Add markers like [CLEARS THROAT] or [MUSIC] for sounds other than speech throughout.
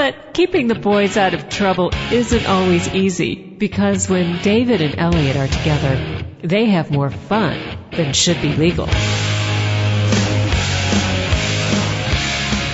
But keeping the boys out of trouble isn't always easy because when David and Elliot are together, they have more fun than should be legal.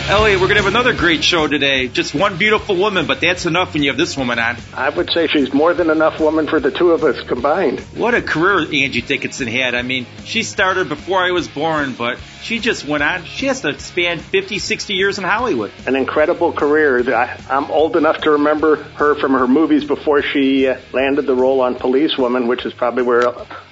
Elliot, we're going to have another great show today. Just one beautiful woman, but that's enough when you have this woman on. I would say she's more than enough woman for the two of us combined. What a career Angie Dickinson had. I mean, she started before I was born, but she just went on. She has to span 50, 60 years in Hollywood. An incredible career. I, I'm old enough to remember her from her movies before she uh, landed the role on Policewoman, which is probably where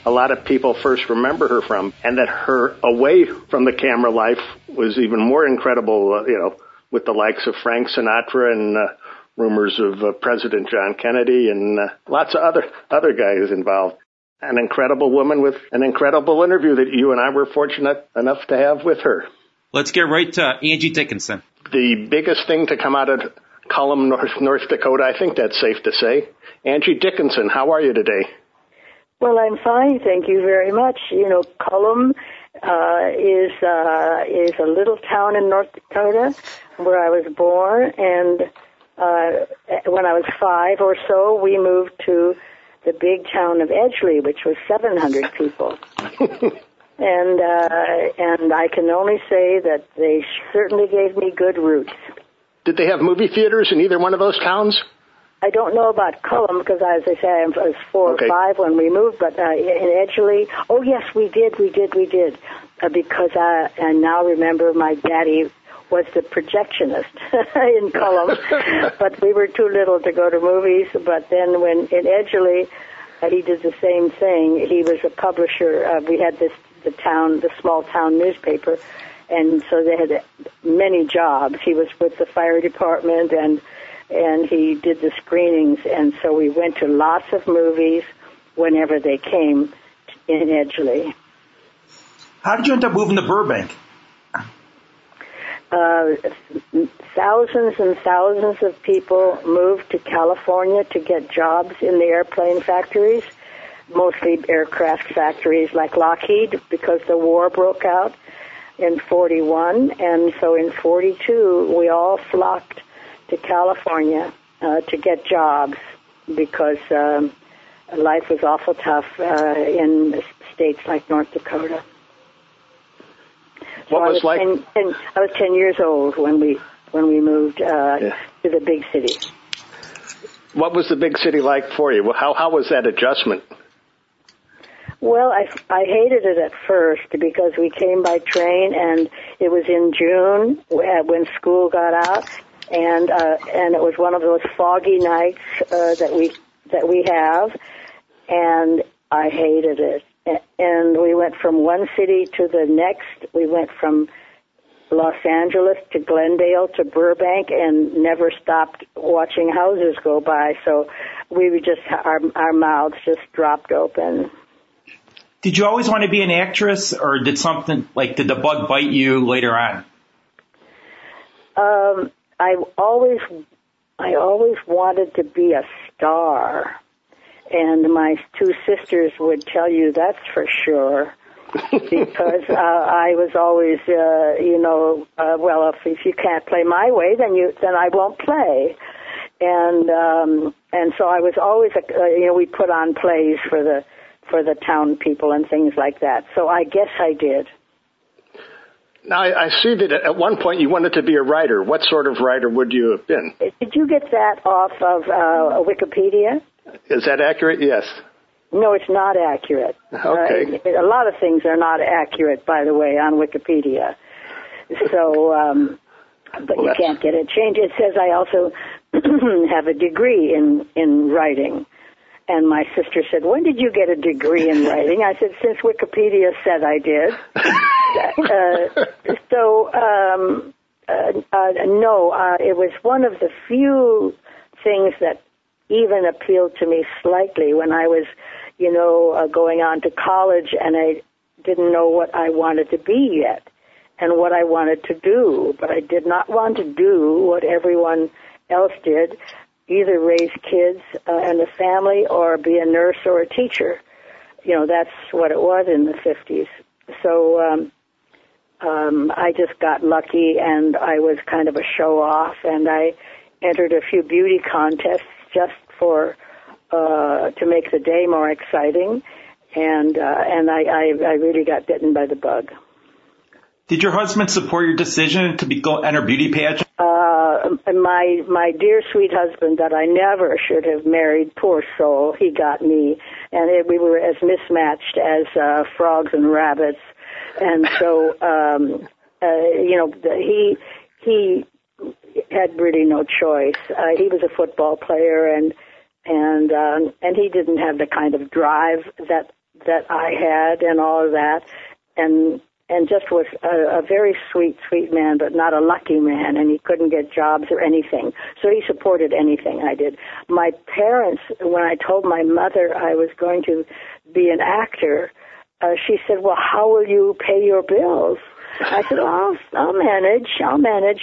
a lot of people first remember her from. And that her away from the camera life was even more incredible, uh, you know, with the likes of Frank Sinatra and uh, rumors of uh, President John Kennedy and uh, lots of other other guys involved. An incredible woman with an incredible interview that you and I were fortunate enough to have with her. Let's get right to Angie Dickinson. The biggest thing to come out of Kulm, North, North Dakota, I think that's safe to say. Angie Dickinson, how are you today? Well, I'm fine, thank you very much. You know, Kulm uh, is uh, is a little town in North Dakota where I was born, and uh, when I was five or so, we moved to the big town of Edgeley, which was 700 people. [LAUGHS] and uh, and I can only say that they certainly gave me good roots. Did they have movie theaters in either one of those towns? I don't know about Kulm because, as I say, I was four Okay. or five when we moved. But uh, in Edgeley, oh yes, we did, we did, we did, uh, because I, I now remember my daddy was the projectionist [LAUGHS] in Kulm, [LAUGHS] but we were too little to go to movies. But then when in Edgeley, uh, he did the same thing. He was a publisher. Uh, we had this the town, the small town newspaper, and so they had many jobs. He was with the fire department and and he did the screenings and so we went to lots of movies whenever they came in Edgeley. How did you end up moving to Burbank? Uh, thousands and thousands of people moved to California to get jobs in the airplane factories, mostly aircraft factories like Lockheed because the war broke out in 41 and so in 42 we all flocked to California uh, to get jobs because um, life was awful tough uh, in states like North Dakota. So What I was was like- 10, 10 I was 10 years old when we when we moved uh, Yeah. to the big city. What was the big city like for you? Well how how was that adjustment? Well, I, I hated it at first because we came by train and it was in June uh, when school got out, and uh, and it was one of those foggy nights uh, that we that we have, and I hated it. And we went from one city to the next. We went from Los Angeles to Glendale to Burbank and never stopped watching houses go by. So we were just our our mouths just dropped open. Did you always want to be an actress, or did something like did the bug bite you later on? Um, I always, I always wanted to be a star, and my two sisters would tell you that's for sure. [LAUGHS] because uh, I was always, uh, you know, uh, well, if, if you can't play my way, then you then I won't play, and um, and so I was always, uh, you know, we put on plays for the for the town people and things like that. So I guess I did. Now I, I see that at one point you wanted to be a writer. What sort of writer would you have been? Did you get that off of uh, Wikipedia? Is that accurate? Yes. No, it's not accurate. Okay. Uh, a lot of things are not accurate, by the way, on Wikipedia. So, um, but Well, you can't get it changed. It says I also [CLEARS THROAT] have a degree in in writing. And my sister said, "When did you get a degree in writing?" I said, "Since Wikipedia said I did." [LAUGHS] uh, so, um, uh, uh, no, uh, it was one of the few things that even appealed to me slightly when I was, you know, uh, going on to college and I didn't know what I wanted to be yet and what I wanted to do. But I did not want to do what everyone else did, either raise kids uh, and a family or be a nurse or a teacher. You know, that's what it was in the 50s. So, um, um, I just got lucky and I was kind of a show off and I entered a few beauty contests just for uh, to make the day more exciting and uh, and I, I I really got bitten by the bug. Did your husband support your decision to be, go enter beauty pageant? Uh, my my dear sweet husband that I never should have married, poor soul, he got me, and it, we were as mismatched as uh, frogs and rabbits and so um, uh, you know he he had really no choice. Uh, he was a football player, and and um, and he didn't have the kind of drive that that I had, and all of that, and and just was a, a very sweet, sweet man, but not a lucky man, and he couldn't get jobs or anything. So he supported anything I did. My parents, when I told my mother I was going to be an actor, uh, she said, "Well, how will you pay your bills?" I said, [LAUGHS] "Oh, I'll, I'll manage. I'll manage."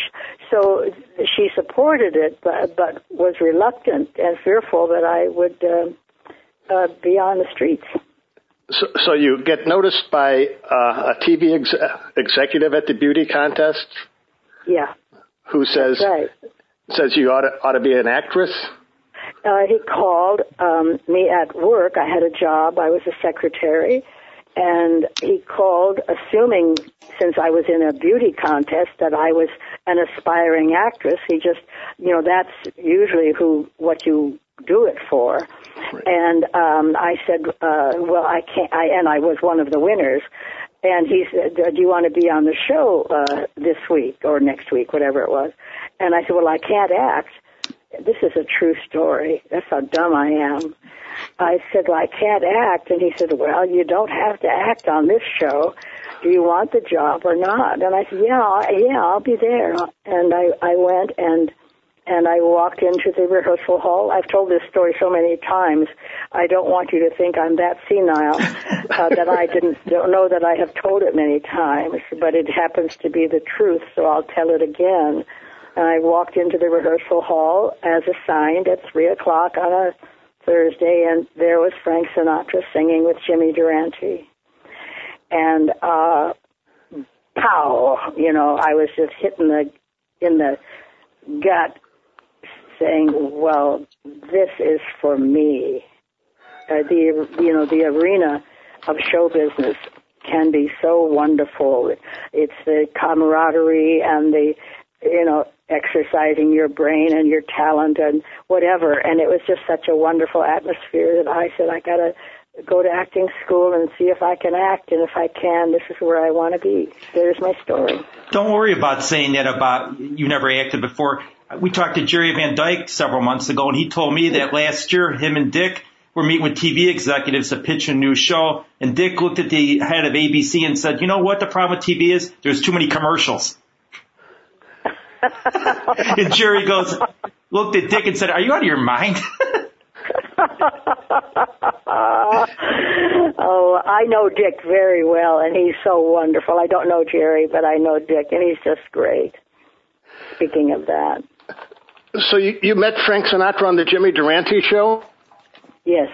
So she supported it, but but was reluctant and fearful that I would uh, uh, be on the streets. So, so you get noticed by uh, a TV ex- executive at the beauty contest. Yeah. Who says right. says you ought to, ought to be an actress? Uh, he called um, me at work. I had a job. I was a secretary, and he called assuming since I was in a beauty contest that I was an aspiring actress. He just, you know, that's usually who what you do it for. Right. And um I said, uh well, I can't I and I was one of the winners. And he said, "Do you want to be on the show uh this week or next week, whatever it was?" And I said, "Well, I can't act." This is a true story. That's how dumb I am. I said, well, I can't act. And he said, well, you don't have to act on this show. Do you want the job or not? And I said, yeah, yeah, I'll be there. And I, I went and, and I walked into the rehearsal hall. I've told this story so many times. I don't want you to think I'm that senile uh, [LAUGHS] that I didn't don't know that I have told it many times, but it happens to be the truth, so I'll tell it again. I walked into the rehearsal hall as assigned at three o'clock on a Thursday, and there was Frank Sinatra singing with Jimmy Durante. And uh, pow, you know, I was just hitting the in the gut, saying, "Well, this is for me." Uh, the you know the arena of show business can be so wonderful. It's the camaraderie and the you know exercising your brain and your talent and whatever. And it was just such a wonderful atmosphere that I said, I got to go to acting school and see if I can act. And if I can, this is where I want to be. There's my story. Don't worry about saying that about you never acted before. We talked to Jerry Van Dyke several months ago, and he told me that last year, him and Dick were meeting with TV executives to pitch a new show. And Dick looked at the head of ABC and said, you know what the problem with TV is? There's too many commercials and Jerry goes, looked at Dick and said, are you out of your mind? [LAUGHS] oh, I know Dick very well, and he's so wonderful. I don't know Jerry, but I know Dick, and he's just great. Speaking of that. So you, you met Frank Sinatra on the Jimmy Durante show? Yes.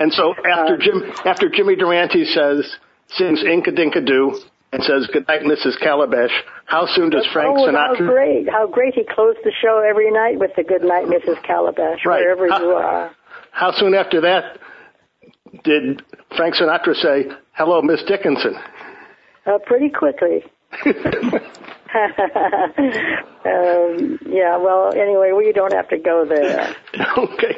And so after uh, Jim, after Jimmy Durante says, sings Inka Dinka Doo, and says, "Good night, Mrs. Calabash." How soon does Frank oh, Sinatra? How great! How great! He closed the show every night with the "Good night, Mrs. Calabash," right. wherever how, you are. How soon after that did Frank Sinatra say, "Hello, Miss Dickinson"? Uh, pretty quickly. [LAUGHS] um, yeah. Well, anyway, we don't have to go there. [LAUGHS] okay.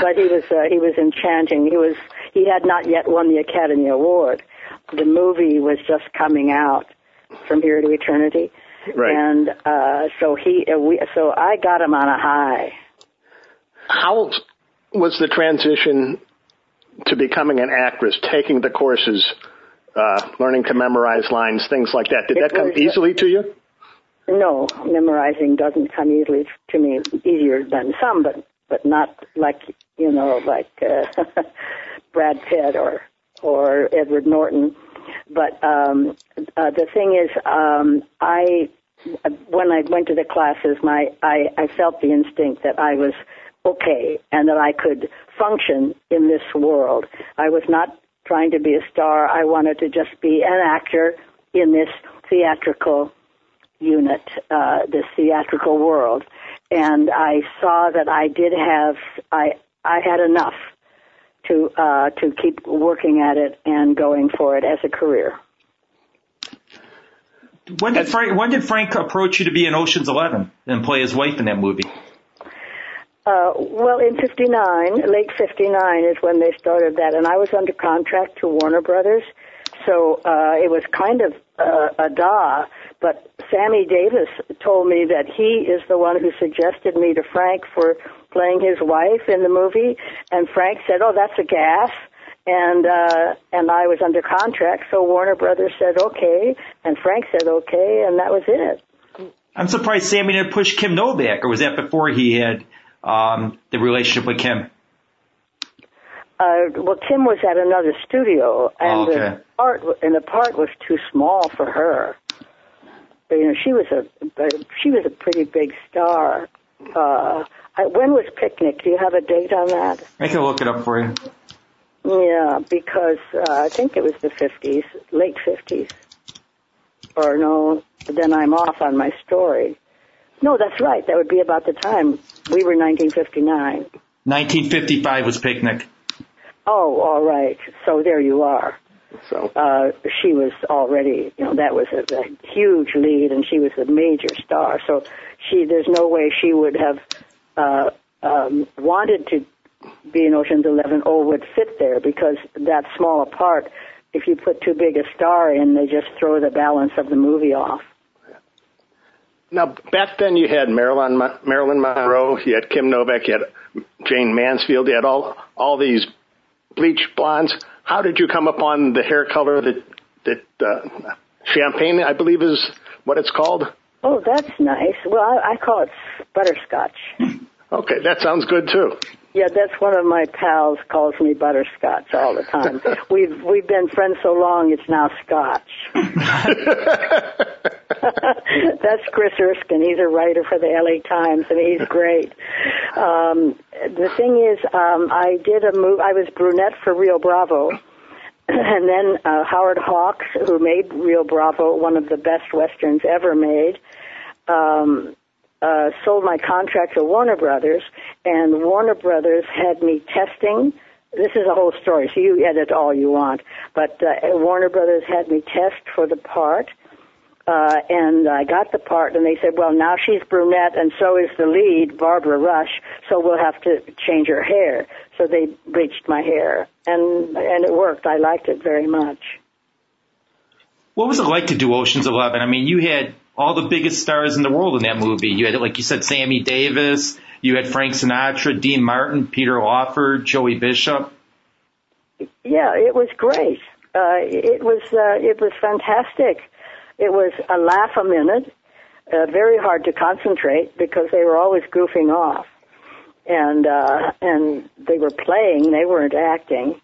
but he was uh, he was enchanting. He was he had not yet won the Academy Award. The movie was just coming out from here to eternity, right. and uh, so he uh, we, so I got him on a high. How was the transition to becoming an actress? Taking the courses, uh, learning to memorize lines, things like that. Did it that come was, easily to you? no, memorizing doesn't come easily to me. Easier than some, but but not like you know like uh, [LAUGHS] Brad Pitt or or Edward Norton. But um, uh, the thing is, um, I when I went to the classes, my I, I felt the instinct that I was okay and that I could function in this world. I was not trying to be a star. I wanted to just be an actor in this theatrical unit, uh, this theatrical world. And I saw that I did have, I, I had enough to, uh, to keep working at it and going for it as a career. When did Frank, when did Frank approach you to be in Ocean's Eleven and play his wife in that movie? Uh, well, in '59, late '59 is when they started that, and I was under contract to Warner Brothers, so uh, it was kind of uh, a da. But Sammy Davis told me that he is the one who suggested me to Frank for playing his wife in the movie, and Frank said, "Oh, that's a gas." And uh, and I was under contract, so Warner Brothers said okay, and Frank said okay, and that was it. I'm surprised Sammy didn't push Kim Novak, or was that before he had um, the relationship with Kim? Uh, well, Kim was at another studio, and Oh, okay. the part and the part was too small for her. But, you know, she was a she was a pretty big star. Uh, when was Picnic? Do you have a date on that? I can look it up for you. Yeah, because uh, I think it was the fifties, late fifties, or no? Then I'm off on my story. No, that's right. That would be about the time we were 1959. 1955 was Picnic. Oh, all right. So there you are. So uh, she was already, you know, that was a, a huge lead, and she was a major star. So she, there's no way she would have uh, um, wanted to be in Ocean's Eleven or would fit there because that small a part. If you put too big a star in, they just throw the balance of the movie off. now back then you had Marilyn Marilyn Monroe, you had Kim Novak, you had Jayne Mansfield, you had all all these bleach blondes. How did you come upon the hair color that that uh, champagne, I believe, is what it's called? Oh, that's nice. Well, I, I call it butterscotch. [LAUGHS] Okay, that sounds good too. Yeah, that's one of my pals calls me butterscotch all the time. [LAUGHS] we've we've been friends so long, it's now scotch. [LAUGHS] [LAUGHS] that's Chris Erskine. He's a writer for the LA Times, and he's great. Um, the thing is, um, I did a move. I was brunette for Rio Bravo. [CLEARS THROAT] And then uh, Howard Hawks, who made Rio Bravo one of the best westerns ever made, um, uh, sold my contract to Warner Brothers, and Warner Brothers had me testing. This is a whole story, so you edit all you want. But uh, Warner Brothers had me test for the part, uh, and I got the part, and they said, "Well, now she's brunette, and so is the lead, Barbara Rush. So we'll have to change her hair." So they bleached my hair, and and it worked. I liked it very much. What was it like to do Ocean's Eleven? I mean, you had all the biggest stars in the world in that movie. You had, like you said, Sammy Davis. You had Frank Sinatra, Dean Martin, Peter Lawford, Joey Bishop. Yeah, it was great. Uh, it was uh, it was fantastic. It was a laugh a minute. Uh, very hard to concentrate because they were always goofing off, and uh, and they were playing. They weren't acting.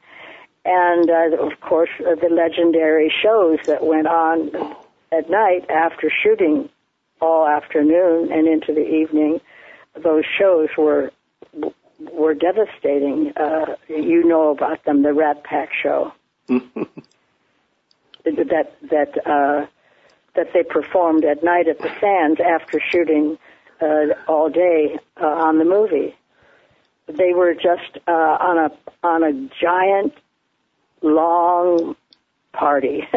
And uh, of course, uh, the legendary shows that went on at night after shooting all afternoon and into the evening. Those shows were were devastating. Uh, you know about them, the Rat Pack show. [LAUGHS] that that uh, that they performed at night at the Sands after shooting uh, all day uh, on the movie. They were just uh, on a on a giant long party. [LAUGHS]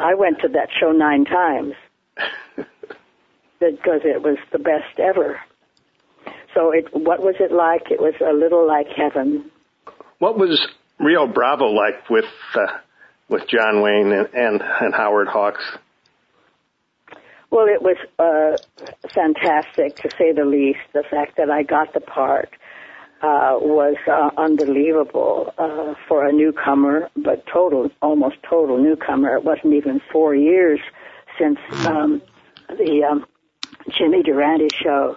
I went to that show nine times [LAUGHS] because it was the best ever. So it, what was it like? It was a little like heaven. What was Rio Bravo like with uh, with John Wayne and, and and Howard Hawks? Well, it was uh, fantastic to say the least. The fact that I got the part uh, was uh, unbelievable uh, for a newcomer, but total, almost total newcomer. It wasn't even four years since um, the um, Jimmy Durante show,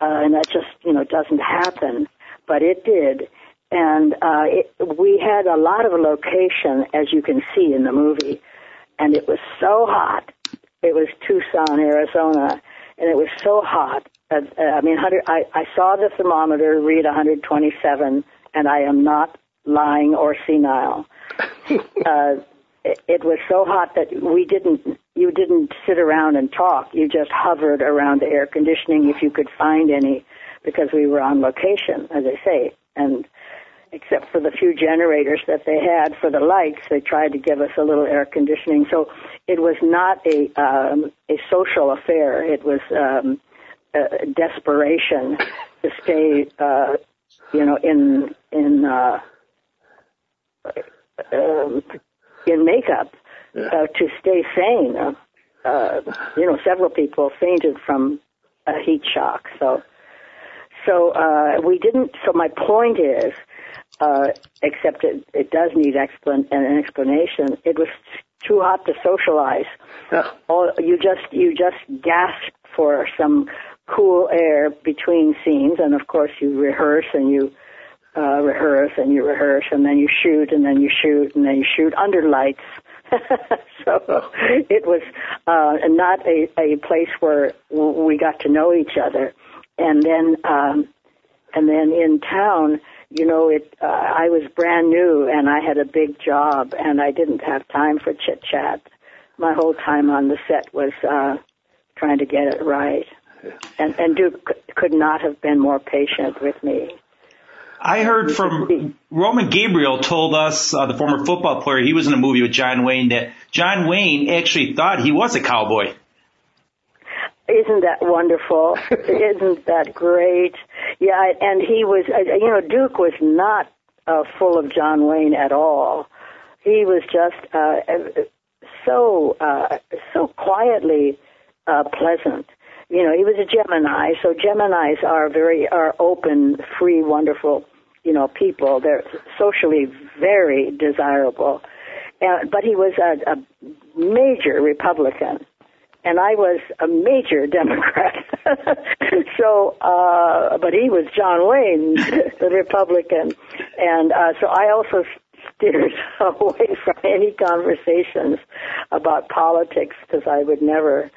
uh, and that just you know doesn't happen, but it did. And uh, it, we had a lot of location, as you can see in the movie, and it was so hot. It was Tucson, Arizona, and it was so hot. Uh, I mean, 100, I, I saw the thermometer read 127, and I am not lying or senile. [LAUGHS] uh, it, it was so hot that we didn't, you didn't sit around and talk. You just hovered around the air conditioning if you could find any, because we were on location, as I say. And except for the few generators that they had for the lights, they tried to give us a little air conditioning. So it was not a um, a social affair. It was um, a desperation to stay, uh, you know, in in uh, um, in makeup uh, to stay sane. Uh, uh, you know, several people fainted from a heat shock. So, so uh, we didn't. So my point is, uh, except it, it does need explan- an explanation. It was too hot to socialize. Yeah. All, you just you just gasp for some cool air between scenes, and of course you rehearse and you uh, rehearse and you rehearse, and then you shoot and then you shoot and then you shoot under lights. [LAUGHS] so it was uh, not a, a place where we got to know each other, and then um, and then in town you know, it. Uh, I was brand new and I had a big job and I didn't have time for chit chat. My whole time on the set was uh, trying to get it right, and and Duke could not have been more patient with me. I heard from Roman Gabriel told us, uh, the former football player, he was in a movie with John Wayne, that John Wayne actually thought he was a cowboy. Isn't that wonderful? [LAUGHS] Isn't that great? Yeah, and he was, uh, you know, Duke was not uh, full of John Wayne at all. He was just uh, so uh, so quietly uh, pleasant. You know, he was a Gemini, so Geminis are very are open, free, wonderful, you know, people. They're socially very desirable. Uh, but he was a, a major Republican and I was a major [LAUGHS] Democrat. [LAUGHS] so, uh, but he was John Wayne, [LAUGHS] the Republican, and uh, so I also steered away from any conversations about politics because I would never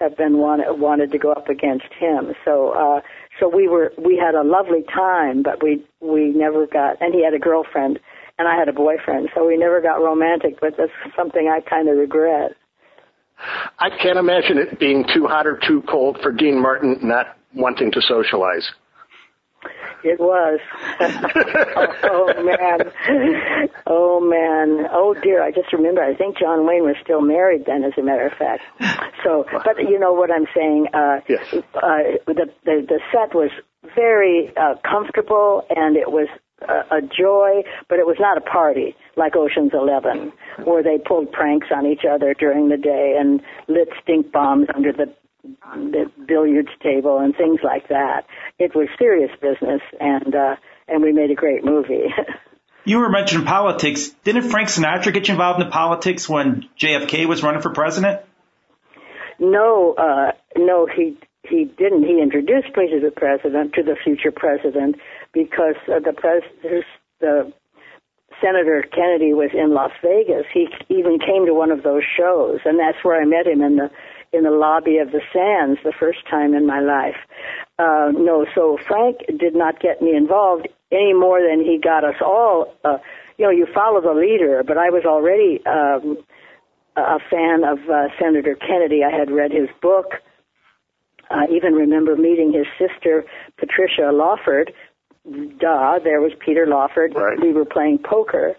have been wanted wanted to go up against him. So, uh, so we were we had a lovely time, but we we never got. And he had a girlfriend, and I had a boyfriend, so we never got romantic. But that's something I kind of regret. I can't imagine it being too hot or too cold for Dean Martin not wanting to socialize. It was. oh, [LAUGHS] oh, man. Oh man. Oh dear. I just remember. I think John Wayne was still married then, as a matter of fact. So, but you know what I'm saying. Uh, yes. Uh, the, the the set was very uh, comfortable, and it was a, a joy, but it was not a party like Ocean's Eleven, where they pulled pranks on each other during the day and lit stink bombs under the the billiards table and things like that. It was serious business, and uh, and we made a great movie. [LAUGHS] you were mentioning politics. Didn't Frank Sinatra get you involved in politics when JFK was running for president? No, uh, no, he he didn't. He introduced me to the president, to the future president, because uh, the pres- the Senator Kennedy was in Las Vegas. He even came to one of those shows, and that's where I met him in the in the lobby of the Sands the first time in my life. Uh, no, so Frank did not get me involved any more than he got us all. Uh, you know, you follow the leader, but I was already um, a fan of uh, Senator Kennedy. I had read his book. I even remember meeting his sister, Patricia Lawford. Duh, there was Peter Lawford. Right. We were playing poker,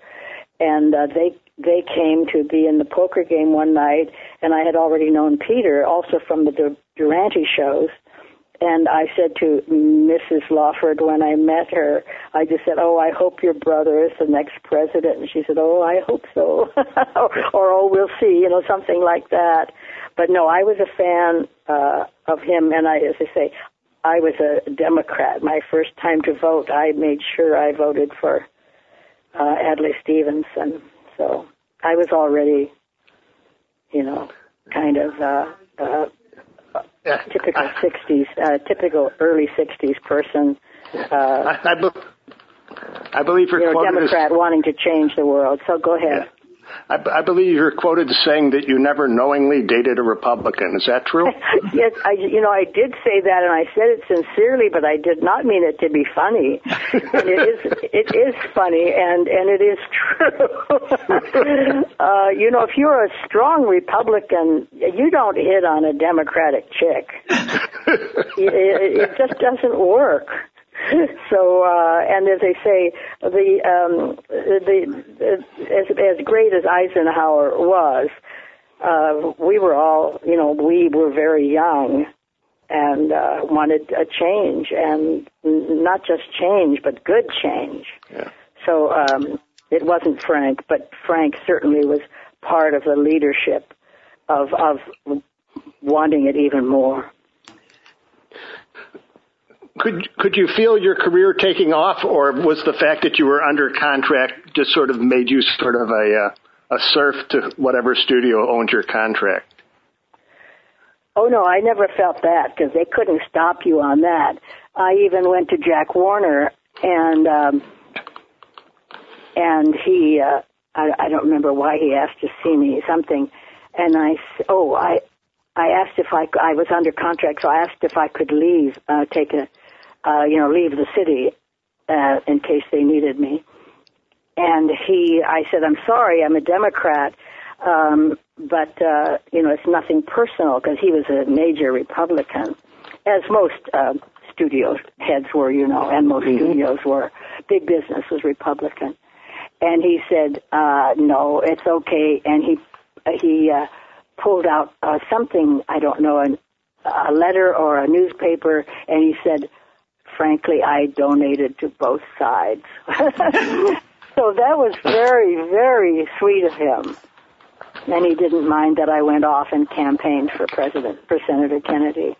and uh, they they came to be in the poker game one night, and I had already known Peter, also from the Dur- Durante shows. And I said to Mrs. Lawford when I met her, I just said, "Oh, I hope your brother is the next president." And she said, "Oh, I hope so," or, [LAUGHS] or "Oh, we'll see," you know, something like that. But no, I was a fan uh, of him, and I, as I say, I was a Democrat. My first time to vote, I made sure I voted for uh, Adlai Stevenson. So I was already, you know, kind of uh, uh, yeah. typical I, 60s, uh, typical early 60s person. Uh, I, I, be- I believe you're, a Democrat as, wanting to change the world. So go ahead. Yeah. I, I believe you're quoted as saying that you never knowingly dated a Republican. Is that true? [LAUGHS] yes, I, you know, I did say that, and I said it sincerely, but I did not mean it to be funny. it is, [LAUGHS] it is funny, and and it is true. [LAUGHS] uh, you know, if you're a strong Republican, you don't hit on a Democratic chick. it, it, it just doesn't work. [LAUGHS] so, uh, and as they say, the, um, the, the as, as great as Eisenhower was, uh, we were all, you know, we were very young and uh, wanted a change, and not just change, but good change. Yeah. So um, it wasn't Frank, but Frank certainly was part of the leadership of of wanting it even more could could you feel your career taking off, or was the fact that you were under contract just sort of made you sort of a uh, a serf to whatever studio owned your contract? Oh no, I never felt that because they couldn't stop you on that. I even went to Jack Warner and um, and he uh, I, I don't remember why he asked to see me something, and I oh I I asked if I I was under contract, so I asked if I could leave, uh, take a uh, you know, leave the city uh, in case they needed me. And he, I said, I'm sorry, I'm a Democrat, um, but uh, you know, it's nothing personal because he was a major Republican, as most uh, studio heads were, you know, and most mm-hmm. studios were. Big business was Republican, and he said, uh, "No, it's okay." And he he uh, pulled out uh, something I don't know, an, a letter or a newspaper, and he said, frankly, I donated to both sides. [LAUGHS] so that was very, very sweet of him. And he didn't mind that I went off and campaigned for President, for Senator Kennedy.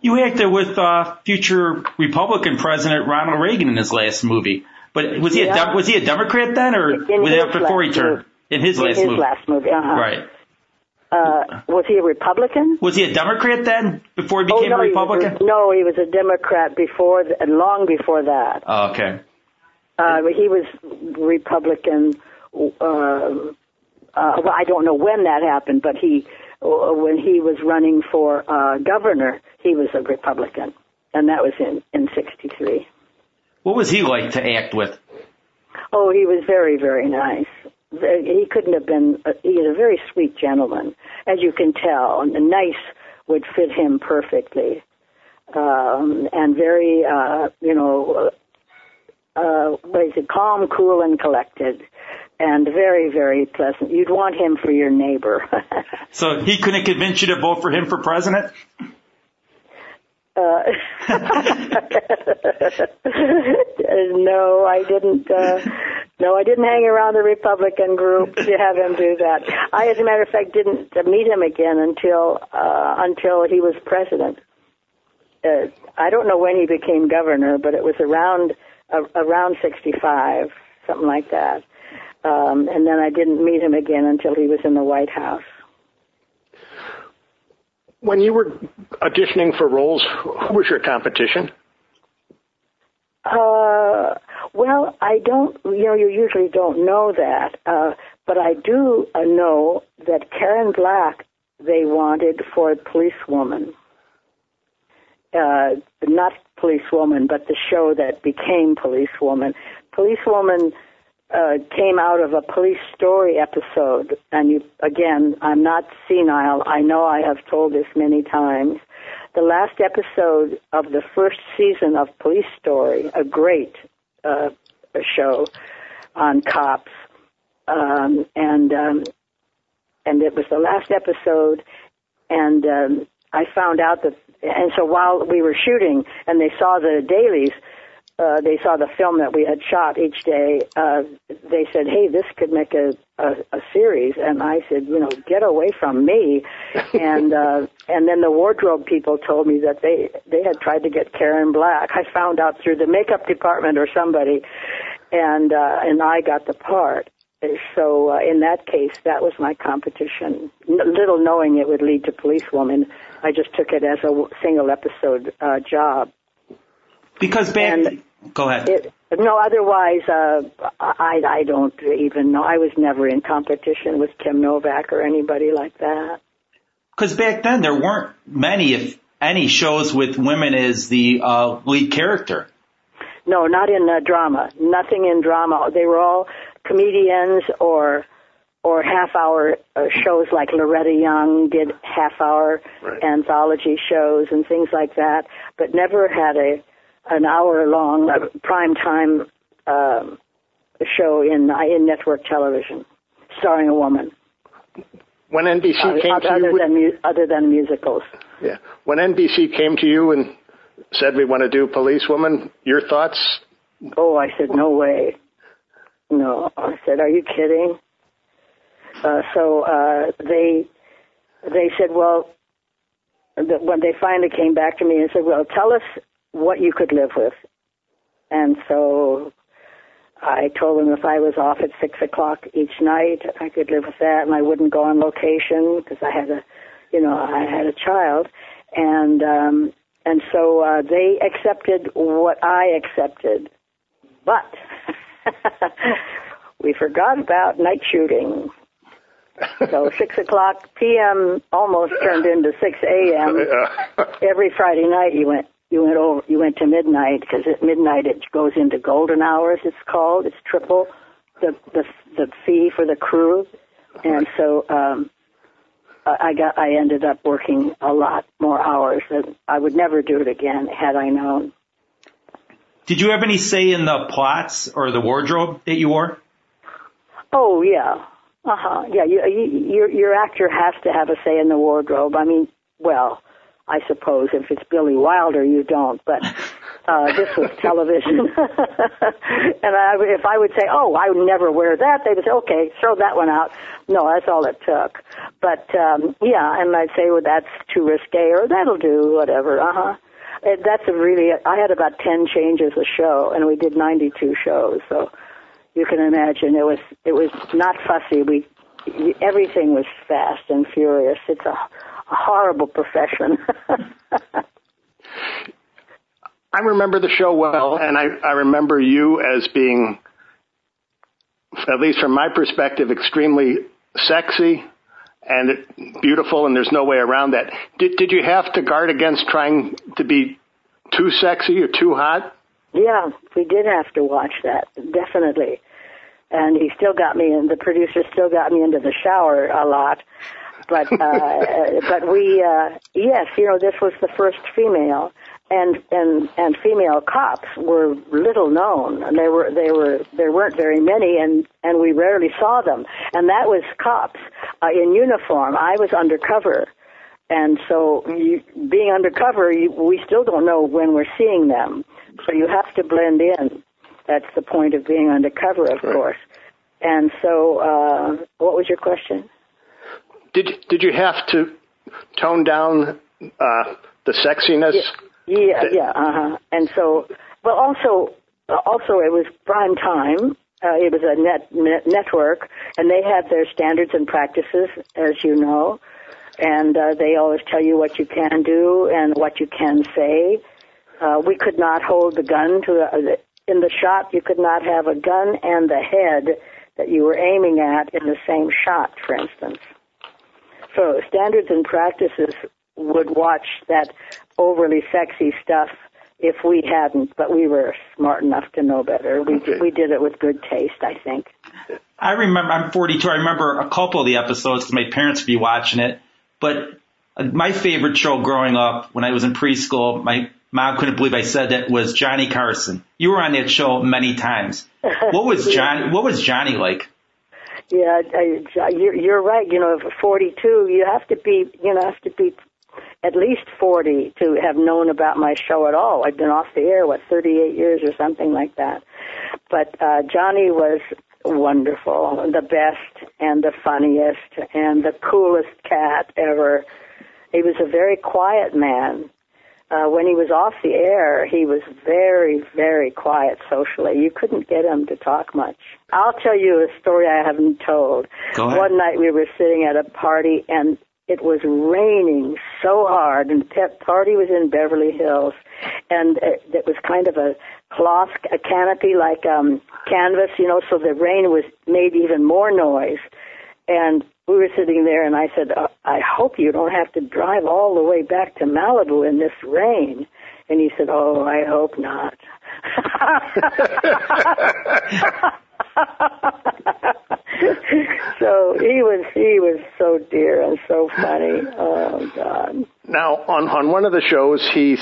You acted with uh, future Republican President Ronald Reagan in his last movie. But was he yeah. a was he a Democrat then, or was that before he turned? In his in last his movie. last movie, uh-huh. Right. Uh, was he a Republican? Was he a Democrat then, before he became oh, no, a Republican? He was, no, he was a Democrat before, th- long before that. Oh, okay. Uh, he was Republican. Uh, uh, well, I don't know when that happened, but he, uh, when he was running for uh, governor, he was a Republican, and that was in in '63. What was he like to act with? Oh, he was very, very nice he couldn't have been. Uh, he's a very sweet gentleman, as you can tell, and nice would fit him perfectly, um, and very, uh, you know, uh, what is it? Calm, cool, and collected, and very, very pleasant. You'd want him for your neighbor. [LAUGHS] so he couldn't convince you to vote for him for president. Uh, [LAUGHS] [LAUGHS] no, I didn't. Uh, no, I didn't hang around the Republican group [LAUGHS] to have him do that. I, as a matter of fact, didn't meet him again until uh, until he was president. Uh, I don't know when he became governor, but it was around uh, around 65, something like that. Um, and then I didn't meet him again until he was in the White House. When you were auditioning for roles, who was your competition? Uh, well, I don't, you know, you usually don't know that, uh, but I do uh, know that Karen Black they wanted for a policewoman. Uh, not policewoman, but the show that became policewoman. Policewoman uh, came out of a police story episode, and you again, I'm not senile. I know I have told this many times. The last episode of the first season of Police Story, a great uh, show on cops, um, and um, and it was the last episode, and um, I found out that, and so while we were shooting, and they saw the dailies, uh, they saw the film that we had shot each day, uh, they said, "Hey, this could make a, a a series." And I said, "You know, get away from me." [LAUGHS] and uh, and then the wardrobe people told me that they they had tried to get Karen Black. I found out through the makeup department or somebody, and uh, and I got the part. so uh, in that case, that was my competition. N- little knowing it would lead to policewoman, I just took it as a w- single episode uh, job. Because back, And go ahead. It, no, otherwise, uh, I I don't even know. I was never in competition with Kim Novak or anybody like that. Because back then there weren't many, if any, shows with women as the uh, lead character. No, not in uh, drama. Nothing in drama. They were all comedians or or half hour uh, shows like Loretta Young did half hour Right. anthology shows and things like that, but never had a an hour long uh, prime time um show in uh, in network television starring a woman When NBC uh, came to you, than mu- other than musicals. yeah, when NBC came to you and said we want to do Policewoman, your thoughts? Oh, I said, no way. No, I said, are you kidding? Uh, so uh, they they said, well, when they finally came back to me and said, well, tell us what you could live with. And so I told them if I was off at six o'clock each night, I could live with that, and I wouldn't go on location because I had a, you know, I had a child, and um, and so uh, they accepted what I accepted, but [LAUGHS] we forgot about night shooting. So [LAUGHS] six o'clock p.m. almost turned into six a.m. [LAUGHS] Every Friday night you went you went over you went to midnight because at midnight it goes into golden hours. It's called. It's triple the the the fee for the crew, and so um, I got I ended up working a lot more hours. And I would never do it again had I known. Did you have any say in the plots or the wardrobe that you wore? Oh yeah, uh huh. Yeah, you, you, your your actor has to have a say in the wardrobe. I mean, well, I suppose if it's Billy Wilder, you don't. But uh, this was [LAUGHS] television, [LAUGHS] and I, if I would say, "Oh, I would never wear that," they would say, "Okay, throw that one out." No, that's all it took. But um, yeah, and I'd say, "Well, that's too risque," or "That'll do," whatever. Uh huh. It, that's a really. I had about ten changes a show, and we did ninety-two shows. So you can imagine it was it was not fussy. We everything was fast and furious. It's a, a horrible profession. [LAUGHS] I remember the show well, and I, I remember you as being, at least from my perspective, extremely sexy and beautiful, and there's no way around that. Did, did you have to guard against trying to be too sexy or too hot? yeah, we did have to watch that definitely. And he still got me, and the producer still got me into the shower a lot. But uh, [LAUGHS] but we uh, yes, you know, this was the first female, and and and female cops were little known. And there were they were there weren't very many, and and we rarely saw them. And that was cops uh, in uniform. I was undercover, and so you, being undercover, you, we still don't know when we're seeing them. So you have to blend in. That's the point of being undercover, of Right. course. And so, uh, what was your question? Did did you have to tone down uh, the sexiness? Yeah, yeah, uh huh. And so, but also, also it was prime time. Uh, it was a net, net network, and they have their standards and practices, as you know. And uh, they always tell you what you can do and what you can say. Uh, we could not hold the gun to the, in the shot. You could not have a gun and the head that you were aiming at in the same shot, for instance. So standards and practices would watch that overly sexy stuff if we hadn't, but we were smart enough to know better. We Okay. we did it with good taste, I think. I remember, I'm 42. I remember a couple of the episodes because my parents would be watching it. But uh, my favorite show growing up when I was in preschool, my mom couldn't believe I said that was Johnny Carson. You were on that show many times. What was [LAUGHS] Johnny, what was Johnny like? Yeah, I, you're you're right. You know, 42, you have to be you know have to be at least 40 to have known about my show at all. I've been off the air what 38 years or something like that. But uh, Johnny was wonderful, the best and the funniest and the coolest cat ever. He was a very quiet man, uh, when he was off the air, he was very, very quiet socially. You couldn't get him to talk much. I'll tell you a story I haven't told. Go ahead. One night we were sitting at a party and it was raining so hard and the party was in Beverly Hills and it, it was kind of a cloth, a canopy like um canvas, you know, so the rain was made even more noise. And we were sitting there, and I said, uh, I hope you don't have to drive all the way back to Malibu in this rain. And he said, Oh, I hope not. [LAUGHS] so he was he was so dear and so funny. Oh God. Now, on on one of the shows, he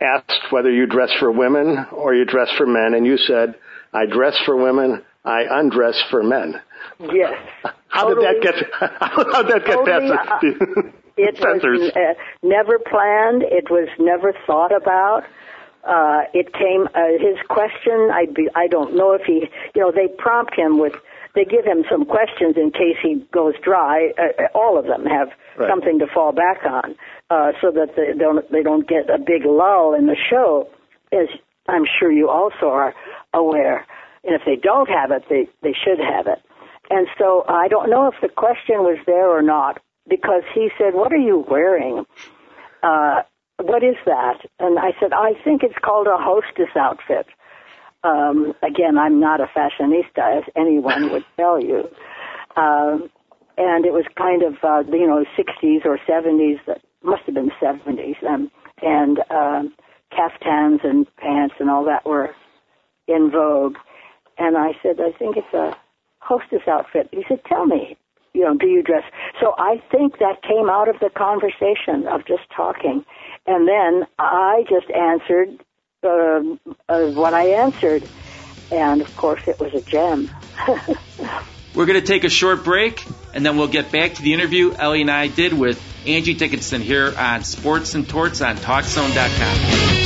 asked whether you dress for women or you dress for men, and you said, "I dress for women, I undress for men." Yes. [LAUGHS] How totally, did that get? [LAUGHS] How did that get totally, past uh, [LAUGHS] It censors? was uh, never planned. It was never thought about. Uh, it came uh, his question. I be, I don't know if he, you know, they prompt him with, they give him some questions in case he goes dry. Uh, all of them have Right. something to fall back on, uh, so that they don't they don't get a big lull in the show. As I'm sure you also are aware, and if they don't have it, they they should have it. And so I don't know if the question was there or not because he said, "What are you wearing?" Uh, what is that? And I said, I think it's called a hostess outfit. Um, again, I'm not a fashionista, as anyone would [LAUGHS] tell you. Um, and it was kind of, uh, you know, 60s or 70s, that must have been 70s, um, and um, caftans and pants and all that were in vogue. And I said, I think it's a hostess outfit. He said, tell me, you know, do you dress? So I think that came out of the conversation of just talking. And then I just answered uh, uh, what I answered. And of course, it was a gem. [LAUGHS] We're going to take a short break, and then we'll get back to the interview Ellie and I did with Angie Dickinson here on Sports and Torts on TalkZone.com.